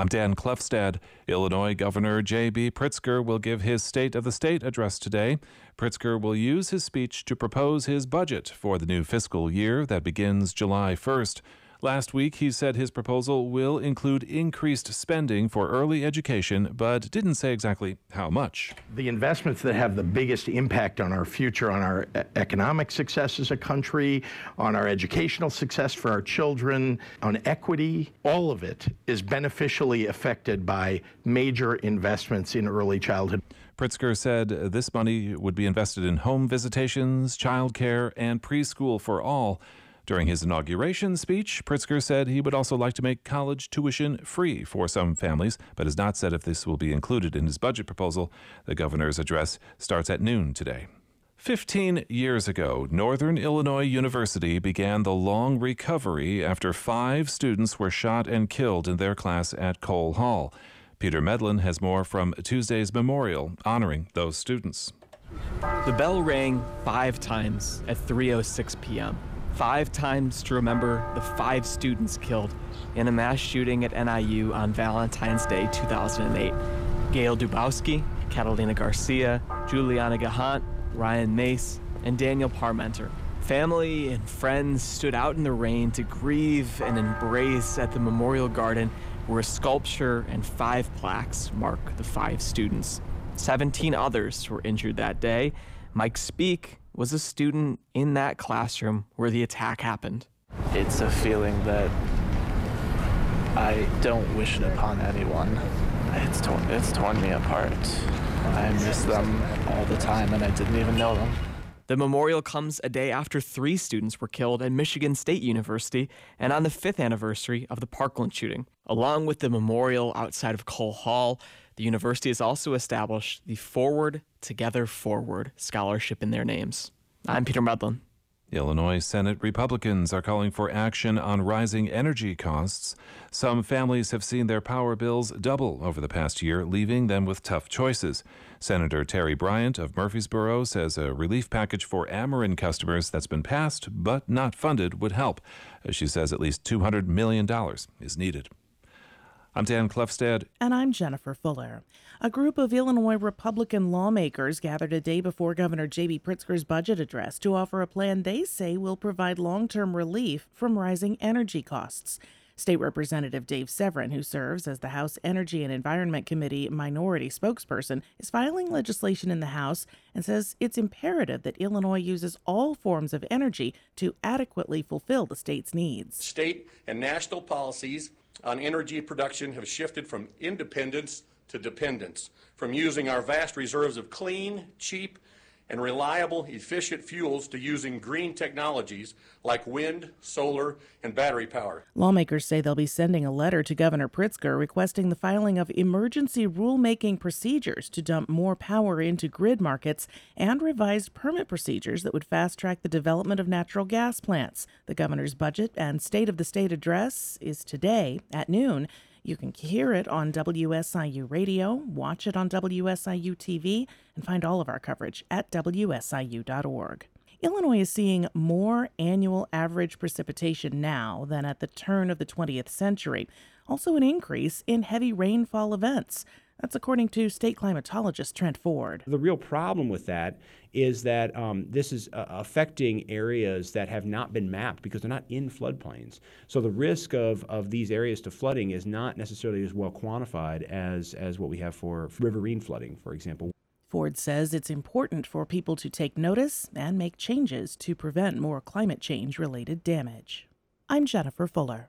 I'm Dan Klefstad. Illinois Governor J.B. Pritzker will give his State of the State address today. Pritzker will use his speech to propose his budget for the new fiscal year that begins July 1st. Last week, he said his proposal will include increased spending for early education, but didn't say exactly how much. The investments that have the biggest impact on our future, on our economic success as a country, on our educational success for our children, on equity, all of it is beneficially affected by major investments in early childhood. Pritzker said this money would be invested in home visitations, childcare, and preschool for all. During his inauguration speech, Pritzker said he would also like to make college tuition free for some families, but has not said if this will be included in his budget proposal. The governor's address starts at noon today. Fifteen years ago, Northern Illinois University began the long recovery after five students were shot and killed in their class at Cole Hall. Peter Medlin has more from Tuesday's memorial honoring those students. The bell rang five times at 3:06 p.m five times to remember the five students killed in a mass shooting at NIU on Valentine's Day 2008. Gayle Dubowski, Catalina Garcia, Julianna Gehant, Ryan Mace, and Daniel Parmenter. Family and friends stood out in the rain to grieve and embrace at the Memorial Garden where a sculpture and five plaques mark the five students. 17 others were injured that day. Mike Speak, was a student in that classroom where the attack happened. It's a feeling that I don't wish it upon anyone. It's torn, it's torn me apart. I miss them all the time and I didn't even know them. The memorial comes a day after three students were killed at Michigan State University and on the fifth anniversary of the Parkland shooting. Along with the memorial outside of Cole Hall, the university has also established the Forward Together Forward scholarship in their names. I'm Peter Medlin. Illinois Senate Republicans are calling for action on rising energy costs. Some families have seen their power bills double over the past year, leaving them with tough choices. Senator Terri Bryant of Murphysboro says a relief package for Ameren customers that's been passed but not funded would help. She says at least $200 million is needed. I'm Dan Klefstad. And I'm Jennifer Fuller. A group of Illinois Republican lawmakers gathered a day before Governor J.B. Pritzker's budget address to offer a plan they say will provide long term relief from rising energy costs. State Representative Dave Severin, who serves as the House Energy and Environment Committee minority spokesperson, is filing legislation in the House and says it's imperative that Illinois uses all forms of energy to adequately fulfill the state's needs. State and national policies on energy production have shifted from independence to dependence, from using our vast reserves of clean, cheap, and reliable, efficient fuels to using green technologies like wind, solar, and battery power. Lawmakers say they'll be sending a letter to Governor Pritzker requesting the filing of emergency rulemaking procedures to dump more power into grid markets and revised permit procedures that would fast track the development of natural gas plants. The governor's budget and State of the State address is today at noon. You can hear it on WSIU radio, watch it on WSIU TV, and find all of our coverage at WSIU.org. Illinois is seeing more annual average precipitation now than at the turn of the 20th century, also an increase in heavy rainfall events. That's according to state climatologist Trent Ford. The real problem with that is that um, this is uh, affecting areas that have not been mapped because they're not in floodplains. So the risk of, of these areas to flooding is not necessarily as well quantified as, as what we have for riverine flooding, for example. Ford says it's important for people to take notice and make changes to prevent more climate change related damage. I'm Jennifer Fuller.